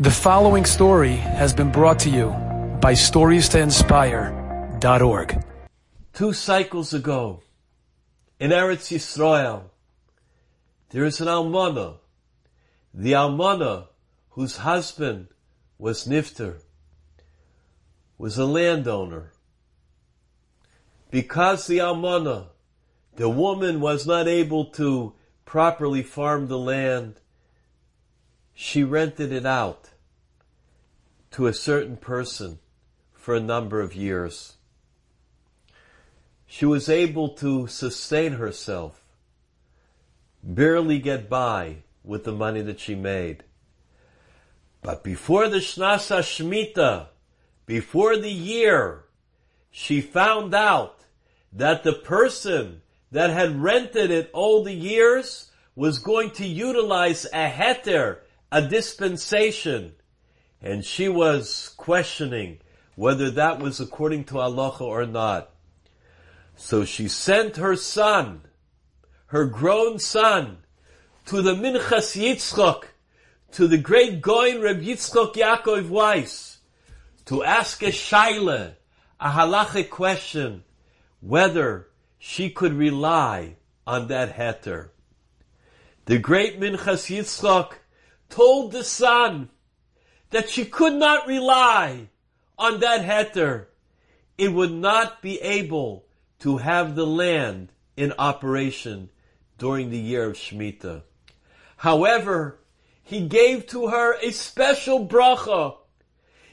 The following story has been brought to you by StoriesToInspire.org. Two cycles ago, in Eretz Yisrael, there is an almana, the almana whose husband was Nifter, was a landowner. Because the almana, the woman was not able to properly farm the land, she rented it out to a certain person for a number of years. She was able to sustain herself, barely get by with the money that she made. But before the Shnasa Shemitah, before the year, she found out that the person that had rented it all the years was going to utilize a heter a dispensation. And she was questioning whether that was according to halacha or not. So she sent her son, her grown son, to the Minchas Yitzchok, to the great Gaon Reb Yitzchok Yaakov Weiss, to ask a shaila, a halachic question, whether she could rely on that heter. The great Minchas Yitzchok told the son that she could not rely on that heter. It would not be able to have the land in operation during the year of Shemitah. However, he gave to her a special bracha.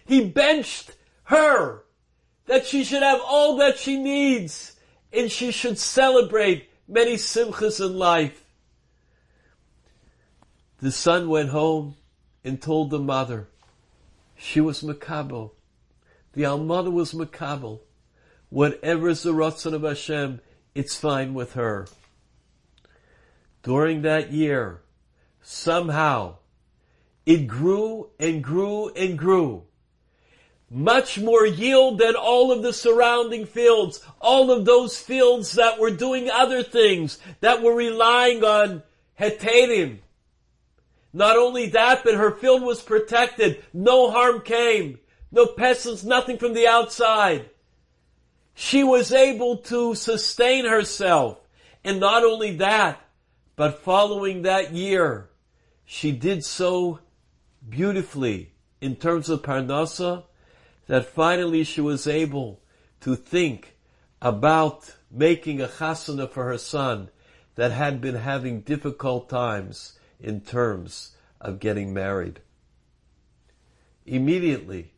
He benched her that she should have all that she needs and she should celebrate many simchas in life. The son went home and told the mother. She was makabel. The almana was makabel. Whatever is the ratzon of Hashem, it's fine with her. During that year, somehow, it grew and grew and grew. Much more yield than all of the surrounding fields, all of those fields that were doing other things, that were relying on heterim, not only that, but her field was protected. No harm came. No pestilence, nothing from the outside. She was able to sustain herself. And not only that, but following that year, she did so beautifully in terms of Parnasa that finally she was able to think about making a chasana for her son that had been having difficult times in terms of getting married. Immediately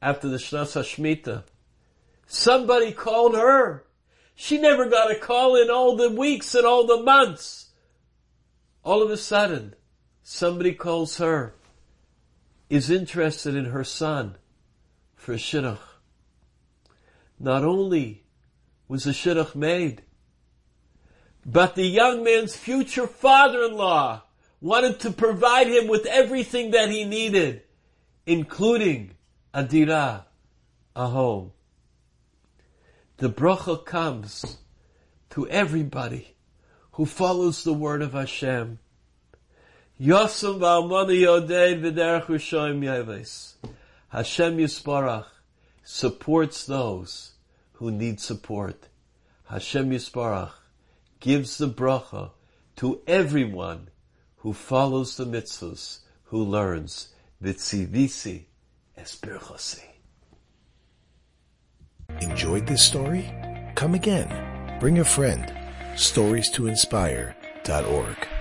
after the Shnas Hashmita, somebody called her. She never got a call in all the weeks and all the months. All of a sudden, somebody calls her, is interested in her son for shidduch. Not only was the shidduch made, but the young man's future father-in-law wanted to provide him with everything that he needed, including a dira, a home. The bracha comes to everybody who follows the word of Hashem. Yosem v'almana yodein v'derech Hashem Yisparach supports those who need support. Hashem Yisparach gives the bracha to everyone who follows the mitzvahs, who learns Vitzivisi Espirchosi. Enjoyed this story? Come again. Bring a friend. StoriesToInspire.org.